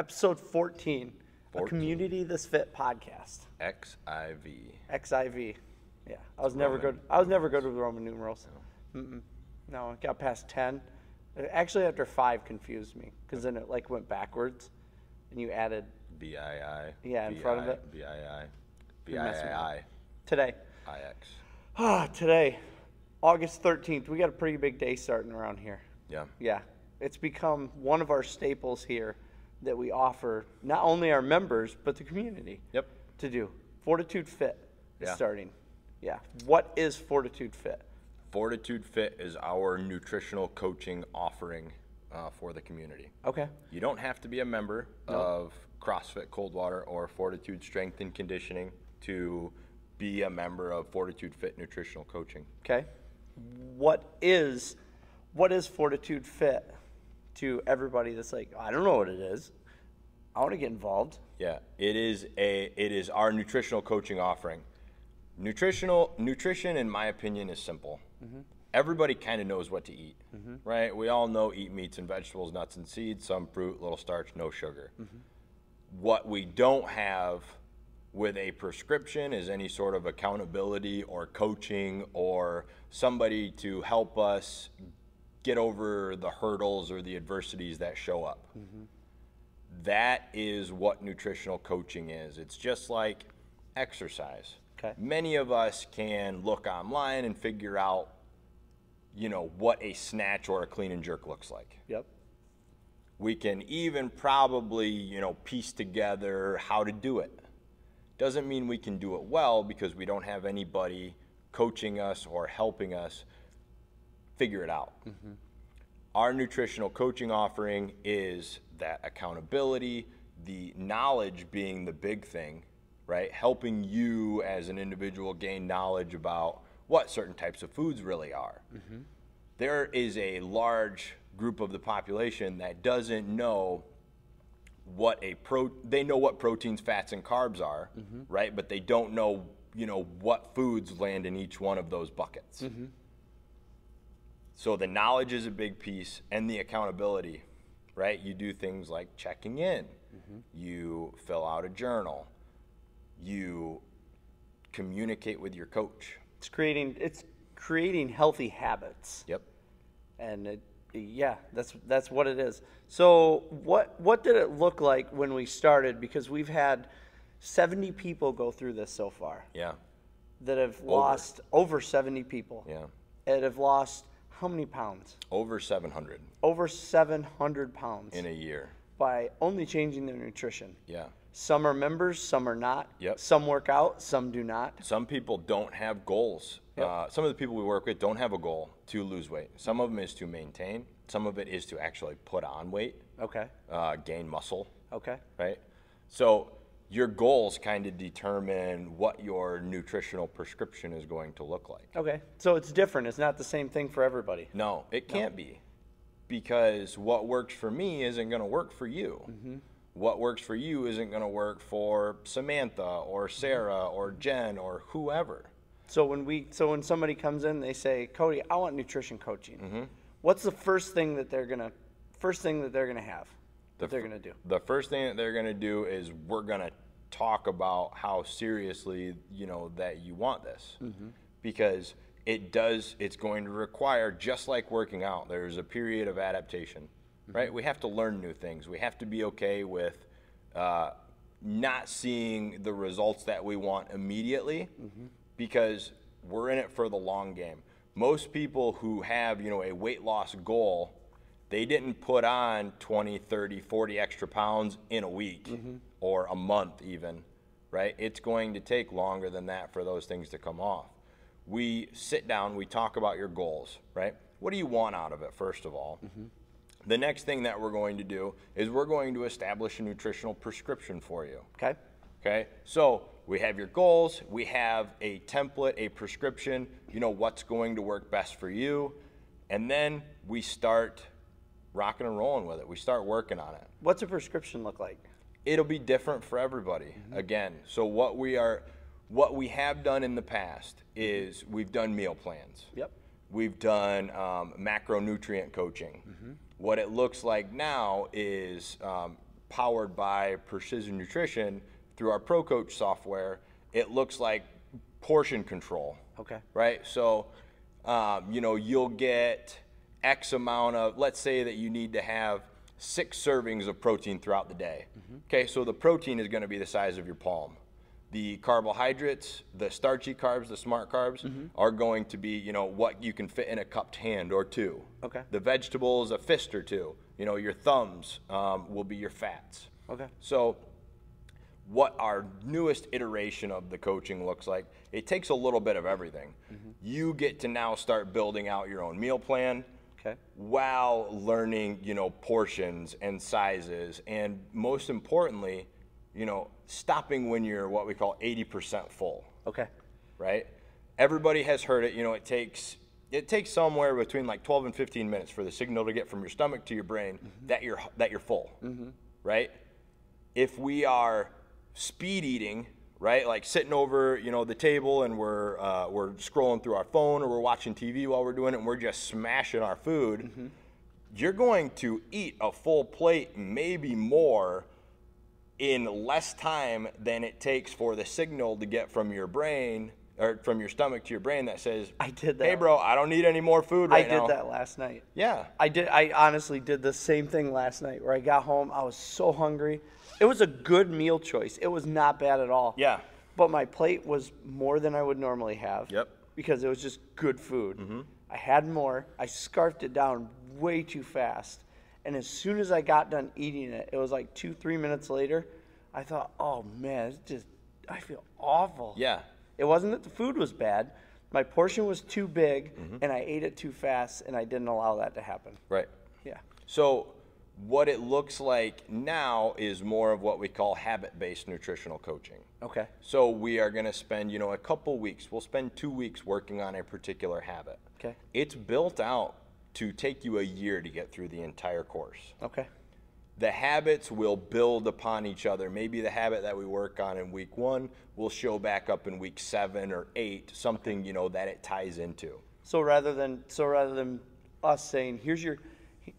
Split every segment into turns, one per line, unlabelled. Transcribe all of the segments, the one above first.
episode 14, a Community That's Fit podcast.
XIV.
XIV. Yeah, I was never
Roman.
good. I was never good with Roman numerals. Mm-mm. No, it got past ten. Actually, after five confused me because then it like went backwards, and you added
BII.
Yeah, in front of it.
BII.
You're messing with
BII.
today.
IX.
Ah, today, August thirteenth. We got a pretty big day starting around here.
Yeah.
Yeah, it's become one of our staples here that we offer not only our members but the community
Yep.
to do. Fortitude Fit is
Yeah.
starting. Yeah. What is Fortitude Fit?
Fortitude Fit is our nutritional coaching offering uh, for the community.
Okay.
You don't have to be a member of CrossFit Coldwater or Fortitude Strength and Conditioning to be a member of Fortitude Fit Nutritional Coaching.
Okay. What is what is Fortitude Fit to everybody that's like, I don't know what it is. I want to get involved.
Yeah, it is a it is our nutritional coaching offering. Nutritional nutrition, in my opinion, is simple. Mm-hmm. Everybody kind of knows what to eat, mm-hmm. right? We all know eat meats and vegetables, nuts and seeds, some fruit, little starch, no sugar. Mm-hmm. What we don't have with a prescription is any sort of accountability or coaching or somebody to help us get over the hurdles or the adversities that show up mm-hmm. that is what nutritional coaching is. It's just like exercise.
Okay.
Many of us can look online and figure out, you know, what a snatch or a clean and jerk looks like.
Yep.
We can even probably, you know, piece together how to do it. Doesn't mean we can do it well because we don't have anybody coaching us or helping us figure it out. Mm-hmm. Our nutritional coaching offering is that accountability, the knowledge being the big thing, right? Helping you as an individual gain knowledge about what certain types of foods really are. Mm-hmm. There is a large group of the population that doesn't know what a pro they know what proteins, fats and carbs are, mm-hmm. right? But they don't know, you know, what foods land in each one of those buckets. So the knowledge is a big piece and the accountability, right? You do things like checking in. Mm-hmm. You fill out a journal. You communicate with your coach.
It's creating it's creating healthy habits.
Yep.
and it, yeah, that's that's what it is. So what what did it look like when we started? Because we've had seventy people go through this so far
Yeah.
that have lost over seventy people.
Yeah.
that have lost how many pounds?
Over 700
Over seven hundred pounds
in a year.
by only changing their nutrition.
Yeah.
Some are members, some are not.
Yep.
Some work out, some do not.
Some people don't have goals.
Yep.
Uh, some of the people we work with don't have a goal to lose weight. Some of them is to maintain. Some of it is to actually put on weight,
Okay.
uh, gain muscle.
Okay.
right? So your goals kind of determine what your nutritional prescription is going to look like.
Okay. So it's different. It's not the same thing for everybody.
No, it can't be. Because what works for me isn't going to work for you. What works for you isn't going to work for Samantha or Sarah or Jen or whoever.
So when we so when somebody comes in, they say, "Cody, I want nutrition coaching."
Mm-hmm.
What's the first thing that they're gonna first thing that they're gonna have?
The
they're
fir-
gonna do.
The first thing that they're going to do is we're going to talk about how seriously, you know, that you want this. Mm-hmm. Because it does it's going to require just like working out, there's a period of adaptation. Mm-hmm. Right? We have to learn new things. We have to be okay with uh, not seeing the results that we want immediately mm-hmm. because we're in it for the long game. Most people who have, you know, a weight loss goal, they didn't put on 20, 30, 40 extra pounds in a week mm-hmm. or a month even, right? It's going to take longer than that for those things to come off. We sit down, we talk about your goals, right? What do you want out of it, first of all? Mm-hmm. The next thing that we're going to do is we're going to establish a nutritional prescription for you.
Okay.
Okay, so we have your goals, we have a template, a prescription, you know what's going to work best for you, and then we start rocking and rolling with it. We start working on it.
What's a prescription look like?
It'll be different for everybody. Again, so what we are what we have done in the past is we've done meal plans.
Yep.
We've done um, macronutrient coaching. What it looks like now is um, powered by Precision Nutrition through our ProCoach software, it looks like portion control.
Okay.
Right. So, um, you know, you'll get X amount of. Let's say that you need to have six servings of protein throughout the day. Mm-hmm. Okay. So the protein is going to be the size of your palm. The carbohydrates, the starchy carbs, the smart carbs, mm-hmm. are going to be, you know, what you can fit in a cupped hand or two.
Okay.
The vegetables, a fist or two. You know, your thumbs um, will be your fats.
Okay.
So, what our newest iteration of the coaching looks like, it takes a little bit of everything. Mm-hmm. You get to now start building out your own meal plan
Okay.
while learning, you know, portions and sizes, and most importantly, you know, stopping when you're what we call 80% full
Okay.
right? Everybody has heard it. You know, it takes it takes somewhere between like 12 and 15 minutes for the signal to get from your stomach to your brain mm-hmm. that you're that you're full, mm-hmm. right? If we are speed eating, right, like sitting over you know the table and we're uh, we're scrolling through our phone or we're watching TV while we're doing it and we're just smashing our food, you're going to eat a full plate, maybe more in less time than it takes for the signal to get from your brain or from your stomach to your brain that says,
I did that.
Hey, bro, I don't need any more food right now.
I did
now."
that last night.
Yeah.
I did. I honestly did the same thing last night. Where I got home, I was so hungry. It was a good meal choice. It was not bad at all.
Yeah.
But my plate was more than I would normally have.
Yep.
Because it was just good food. Mm-hmm. I had more. I scarfed it down way too fast. And as soon as I got done eating it, it was like two, three minutes later. I thought, oh man, it's just, I feel awful.
Yeah.
It wasn't that the food was bad. My portion was too big,
Mm-hmm.
and I ate it too fast, and I didn't allow that to happen.
Right.
Yeah.
So, what it looks like now is more of what we call habit based nutritional coaching.
Okay.
So, we are going to spend, you know, a couple weeks, we'll spend two weeks working on a particular habit.
Okay.
It's built out to take you a year to get through the entire course.
Okay.
The habits will build upon each other. Maybe the habit that we work on in week one will show back up in week seven or eight, something you know that it ties into.
So rather than so rather than us saying, "Here's your,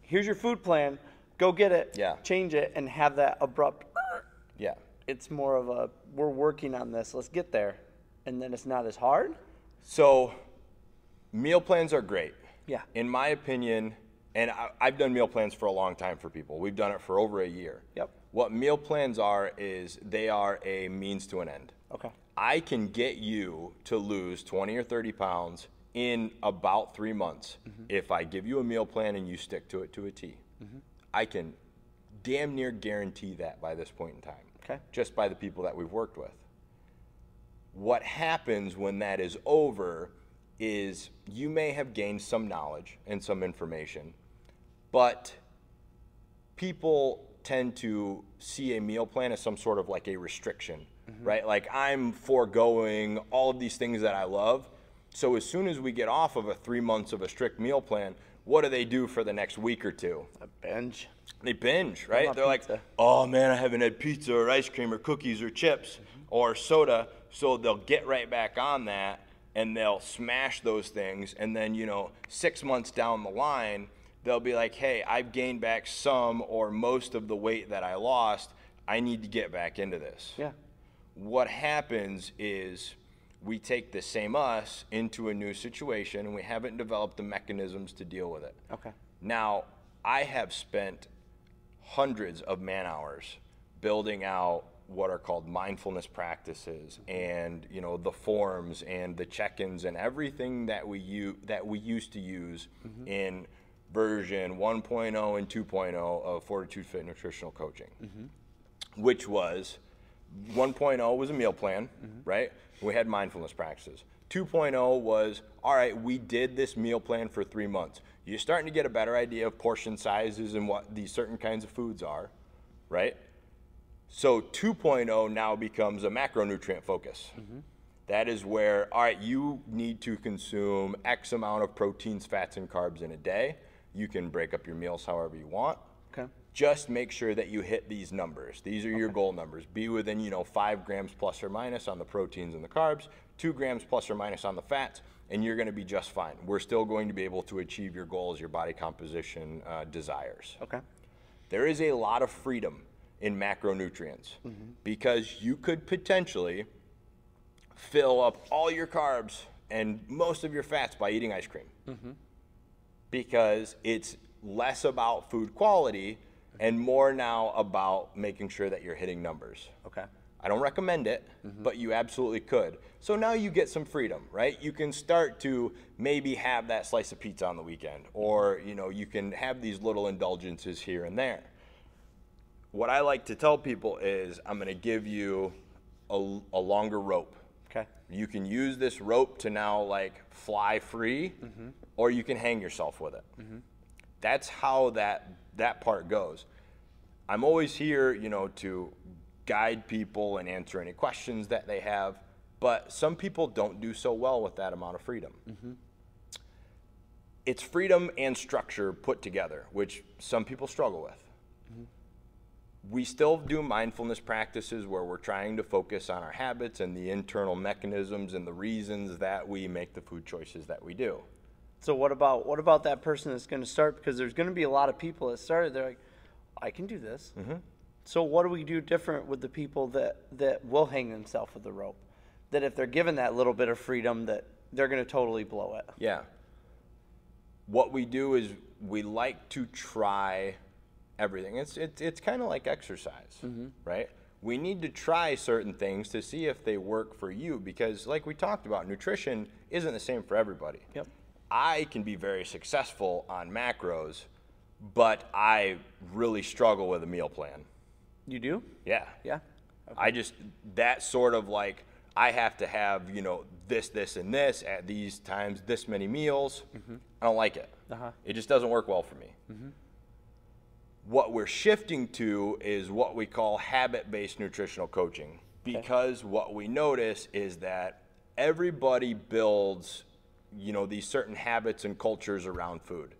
here's your food plan, go get it,
Yeah.
change it, and have that abrupt,"
Yeah.
it's more of a we're working on this. Let's get there, and then it's not as hard.
So, meal plans are great.
Yeah.
In my opinion, and I, I've done meal plans for a long time for people. We've done it for over a year.
Yep.
What meal plans are is they are a means to an end.
Okay.
I can get you to lose 20 or 30 pounds in about three months mm-hmm. if I give you a meal plan and you stick to it to a T. Mm-hmm. I can damn near guarantee that by this point in time.
Okay.
Just by the people that we've worked with. What happens when that is over is you may have gained some knowledge and some information, but people tend to see a meal plan as some sort of like a restriction, mm-hmm. right? Like I'm foregoing all of these things that I love. So as soon as we get off of a three months of a strict meal plan, what do they do for the next week or two?
A binge.
They binge, right? They're like, oh man, I haven't had pizza or ice cream or cookies or chips mm-hmm. or soda. So they'll get right back on that and they'll smash those things. And then, you know, six months down the line, they'll be like, hey, I've gained back some or most of the weight that I lost. I need to get back into this
Yeah.
what happens is we take the same us into a new situation and we haven't developed the mechanisms to deal with it.
Okay.
Now, I have spent hundreds of man hours building out what are called mindfulness practices and you know the forms and the check-ins and everything that we u- that we used to use mm-hmm. in version 1.0 and 2.0 of Fortitude Fit Nutritional Coaching mm-hmm. which was 1.0 was a meal plan, mm-hmm. right? We had mindfulness practices. 2.0 was all right, we did this meal plan for three months. You're starting to get a better idea of portion sizes and what these certain kinds of foods are, right? So 2.0 now becomes a macronutrient focus. Mm-hmm. That is where, all right, you need to consume X amount of proteins, fats, and carbs in a day. You can break up your meals however you want
Okay.
just make sure that you hit these numbers. These are your goal numbers. Be within, you know, five grams plus or minus on the proteins and the carbs, two grams plus or minus on the fats, and you're going to be just fine. We're still going to be able to achieve your goals, your body composition uh, desires.
Okay.
There is a lot of freedom in macronutrients because you could potentially fill up all your carbs and most of your fats by eating ice cream because it's less about food quality and more now about making sure that you're hitting numbers.
Okay.
I don't recommend it, mm-hmm. but you absolutely could. So now you get some freedom, right? You can start to maybe have that slice of pizza on the weekend, or you know, you can have these little indulgences here and there. What I like to tell people is, I'm going to give you a, a longer rope.
Okay.
You can use this rope to now like fly free, mm-hmm. or you can hang yourself with it. Mm-hmm. That's how that that part goes. I'm always here, you know, to guide people and answer any questions that they have, but some people don't do so well with that amount of freedom. Mm-hmm. It's freedom and structure put together, which some people struggle with. We still do mindfulness practices where we're trying to focus on our habits and the internal mechanisms and the reasons that we make the food choices that we do.
So what about what about that person that's going to start? Because there's going to be a lot of people that started. They're like, I can do this. Mm-hmm. So what do we do different with the people that that will hang themselves with the rope? That if they're given that little bit of freedom, that they're going to totally blow it.
Yeah. What we do is we like to try everything. It's it's it's kind of like exercise, mm-hmm. right? We need to try certain things to see if they work for you because like we talked about, nutrition isn't the same for everybody.
Yep.
I can be very successful on macros, but I really struggle with a meal plan.
You do?
Yeah.
Yeah.
I just that sort of like I have to have you know this, this, and this at these times, this many meals. Mm-hmm. I don't like it.
Uh-huh.
It just doesn't work well for me. Mm-hmm. What we're shifting to is what we call habit-based nutritional coaching because what we notice is that everybody builds you know these certain habits and cultures around food.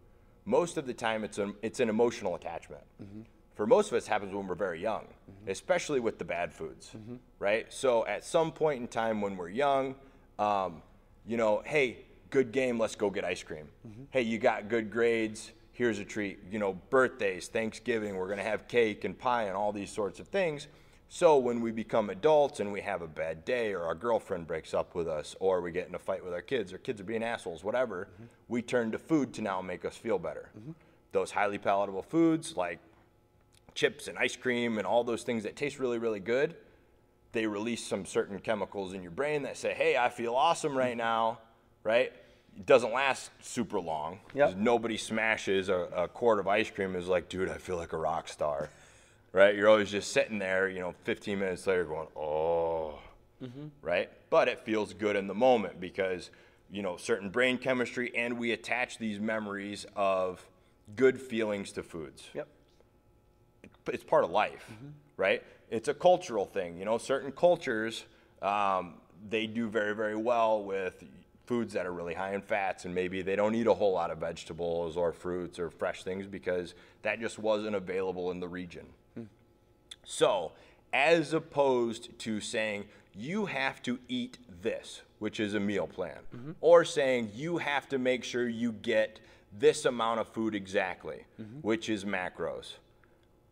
Most of the time, it's an it's an emotional attachment. Mm-hmm. For most of us, it happens when we're very young, mm-hmm. especially with the bad foods, mm-hmm. right? So at some point in time when we're young, um, you know, hey, good game, let's go get ice cream. Hey, you got good grades, here's a treat. You know, birthdays, Thanksgiving, we're gonna have cake and pie and all these sorts of things. So when we become adults and we have a bad day, or our girlfriend breaks up with us, or we get in a fight with our kids, or kids are being assholes, whatever, mm-hmm. we turn to food to now make us feel better. Mm-hmm. Those highly palatable foods like chips and ice cream and all those things that taste really, really good, they release some certain chemicals in your brain that say, hey, I feel awesome right mm-hmm. now, right? It doesn't last super long.
Yep.
Nobody smashes a, a quart of ice cream is like, dude, I feel like a rock star, right? You're always just sitting there, you know, 15 minutes later going, oh, right? But it feels good in the moment because, you know, certain brain chemistry and we attach these memories of good feelings to foods
Yep.
it's part of life, right? It's a cultural thing. You know, certain cultures um, they do very very well with foods that are really high in fats, and maybe they don't eat a whole lot of vegetables or fruits or fresh things because that just wasn't available in the region. Hmm. So, as opposed to saying you have to eat this, which is a meal plan, mm-hmm. or saying you have to make sure you get this amount of food exactly, mm-hmm. which is macros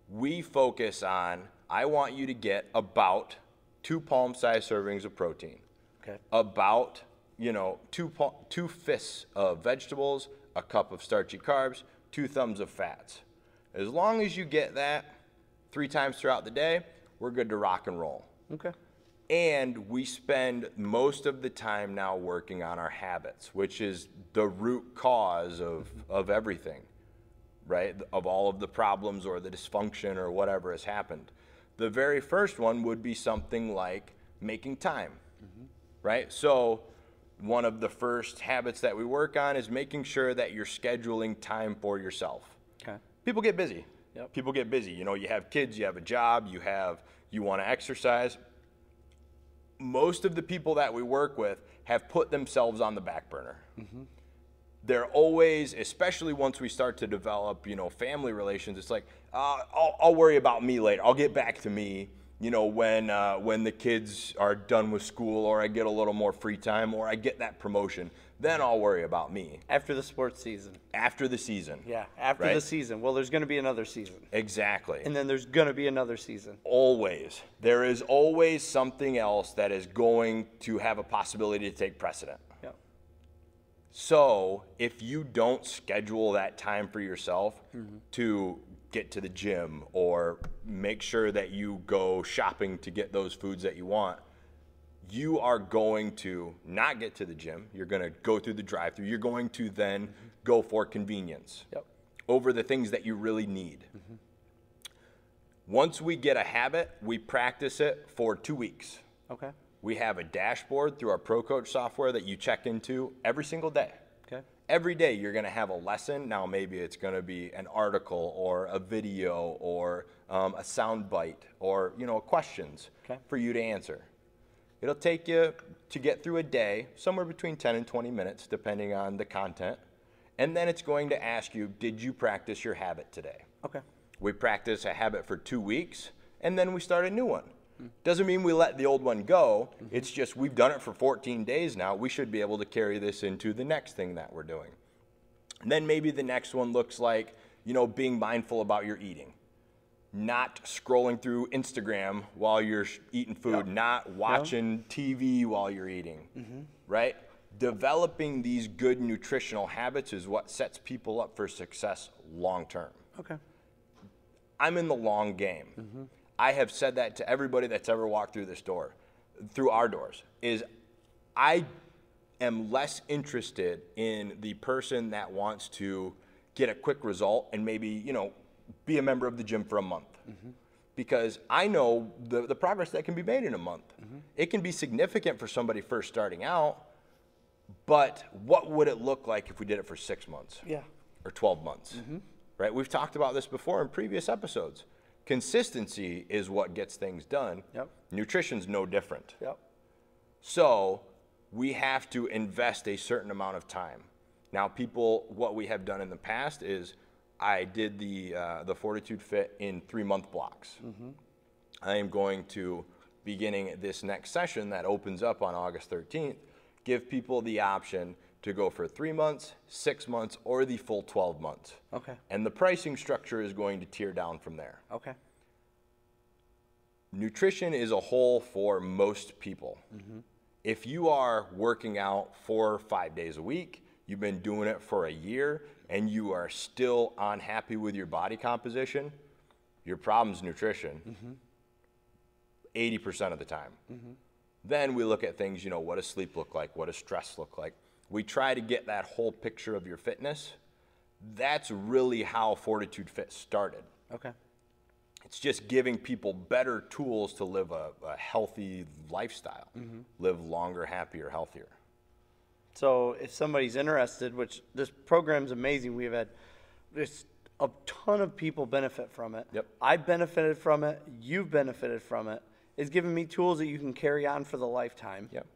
we focus on I want you to get about two palm sized servings of protein,
Okay.
about, you know, two, two fists of vegetables, a cup of starchy carbs, two thumbs of fats. As long as you get that three times throughout the day, we're good to rock and roll.
Okay.
And we spend most of the time now working on our habits, which is the root cause of, of everything, right? Of all of the problems or the dysfunction or whatever has happened. The very first one would be something like making time, mm-hmm. right? So, one of the first habits that we work on is making sure that you're scheduling time for yourself
Okay.
people get busy.
Yep.
People get busy. You know, you have kids, you have a job, you have you want to exercise. Most of the people that we work with have put themselves on the back burner. Mm-hmm. They're always, especially once we start to develop, you know, family relations. It's like, uh, I'll, I'll worry about me later. I'll get back to me. You know, when uh, when the kids are done with school, or I get a little more free time, or I get that promotion, then I'll worry about me
After the sports season.
after the season.
Yeah, after
Right.
the season. Well, there's going to be another season.
Exactly.
And then there's going to be another season.
always. There is always something else that is going to have a possibility to take precedent.
Yep.
So if you don't schedule that time for yourself to get to the gym or make sure that you go shopping to get those foods that you want, you are going to not get to the gym. You're going to go through the drive through. You're going to then go for convenience
Yep.
over the things that you really need. Once we get a habit, we practice it for two weeks.
Okay.
We have a dashboard through our Pro Coach software that you check into every single day. Every day you're going to have a lesson. Now maybe it's going to be an article or a video or um, a sound bite or you know questions
Okay.
for you to answer. It'll take you to get through a day somewhere between 10 and 20 minutes depending on the content. And then it's going to ask you, did you practice your habit today?
Okay.
We practice a habit for two weeks, and then we start a new one. Doesn't mean we let the old one go. Mm-hmm. It's just we've done it for 14 days now. We should be able to carry this into the next thing that we're doing. And then maybe the next one looks like, you know, being mindful about your eating. Not scrolling through Instagram while you're eating food, not watching TV while you're eating, mm-hmm. right? Developing these good nutritional habits is what sets people up for success long term.
Okay.
I'm in the long game. Mm-hmm. I have said that to everybody that's ever walked through this door, through our doors, is I am less interested in the person that wants to get a quick result and maybe, you know, be a member of the gym for a month. Mm-hmm. Because I know the, the progress that can be made in a month. Mm-hmm. It can be significant for somebody first starting out, but what would it look like if we did it for six months?
Yeah.
or 12 months. Mm-hmm. Right? We've talked about this before in previous episodes. Consistency is what gets things done.
Yep.
Nutrition's no different.
Yep.
So we have to invest a certain amount of time. Now, people, what we have done in the past is I did the uh, the Fortitude Fit in three month blocks. I am going to, beginning this next session that opens up on August 13th, give people the option to go for three months, six months, or the full 12 months.
Okay.
And the pricing structure is going to tier down from there.
Okay.
Nutrition is a whole for most people. Mm-hmm. If you are working out four or five days a week, you've been doing it for a year, and you are still unhappy with your body composition, your problem's nutrition mm-hmm. 80% of the time. Mm-hmm. Then we look at things, you know, what does sleep look like? What does stress look like? We try to get that whole picture of your fitness. That's really how Fortitude Fit started.
Okay.
It's just giving people better tools to live a, a healthy lifestyle, mm-hmm. live longer, happier, healthier.
So if somebody's interested, which this program's amazing, we've had there's a ton of people benefit from it.
Yep.
I benefited from it. You've benefited from it. It's given me tools that you can carry on for the lifetime.
Yep.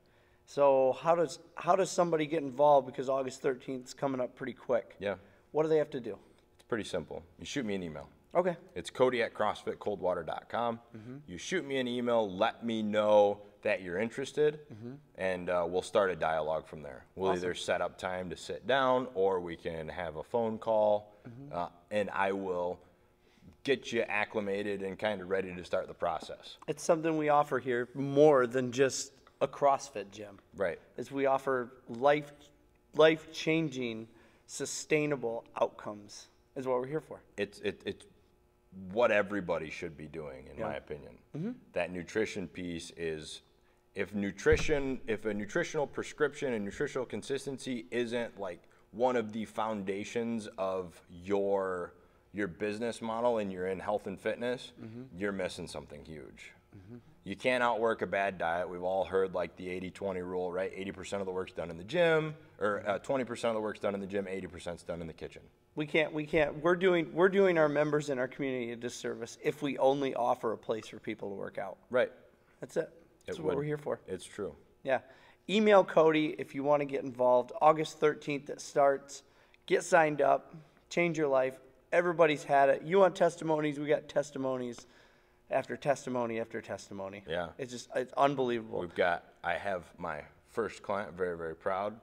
So how does how does somebody get involved? Because August 13th is coming up pretty quick.
Yeah,
What do they have to do?
it's pretty simple. You shoot me an email.
Okay.
It's Cody at CrossFitColdwater.com. You shoot me an email, let me know that you're interested, and uh, we'll start a dialogue from there. We'll either set up time to sit down or we can have a phone call, uh, and I will get you acclimated and kind of ready to start the process.
It's something we offer here more than just a CrossFit gym.
Right.
Is we offer life life changing, sustainable outcomes is what we're here for.
it's it, it's what everybody should be doing in my
Yeah.
opinion. Mm-hmm. That nutrition piece is if nutrition if a nutritional prescription and nutritional consistency isn't like one of the foundations of your your business model and you're in health and fitness mm-hmm. you're missing something huge you can't outwork a bad diet. We've all heard like the 80-20 rule, right? 80% of the work's done in the gym, or uh, 20% of the work's done in the gym, 80% is done in the kitchen.
We can't we can't we're doing we're doing our members in our community a disservice if we only offer a place for people to work out.
Right.
That's it. That's
It
what
would.
we're here for.
It's true.
Yeah. Email Cody if you want to get involved. August 13th it starts. Get signed up. Change your life. Everybody's had it. You want testimonies? We got testimonies. After testimony after testimony.
Yeah.
It's just it's unbelievable.
We've got, I have my first client, very, very proud,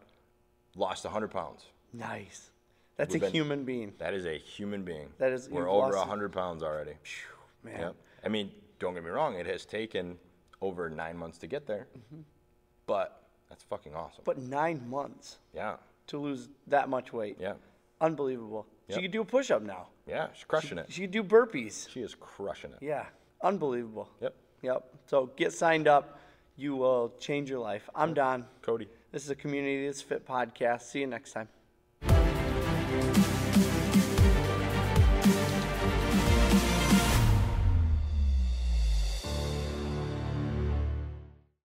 lost 100 pounds.
Nice. That's
We've
a
been-
human being.
That is a human being.
That is-
We're over
lost-
100 pounds already.
Man.
Yep. I mean, don't get me wrong, it has taken over nine months to get there,
Mm-hmm.
but that's fucking awesome.
But nine months
yeah,
to lose that much weight.
yeah,
Unbelievable. She
Yep.
could do a push up now.
yeah. She's crushing it.
She could do burpees.
She is crushing it.
Yeah. Unbelievable.
Yep.
Yep. So get signed up. You will change your life. I'm Don.
Cody.
This is a Community That's Fit podcast. See you next time.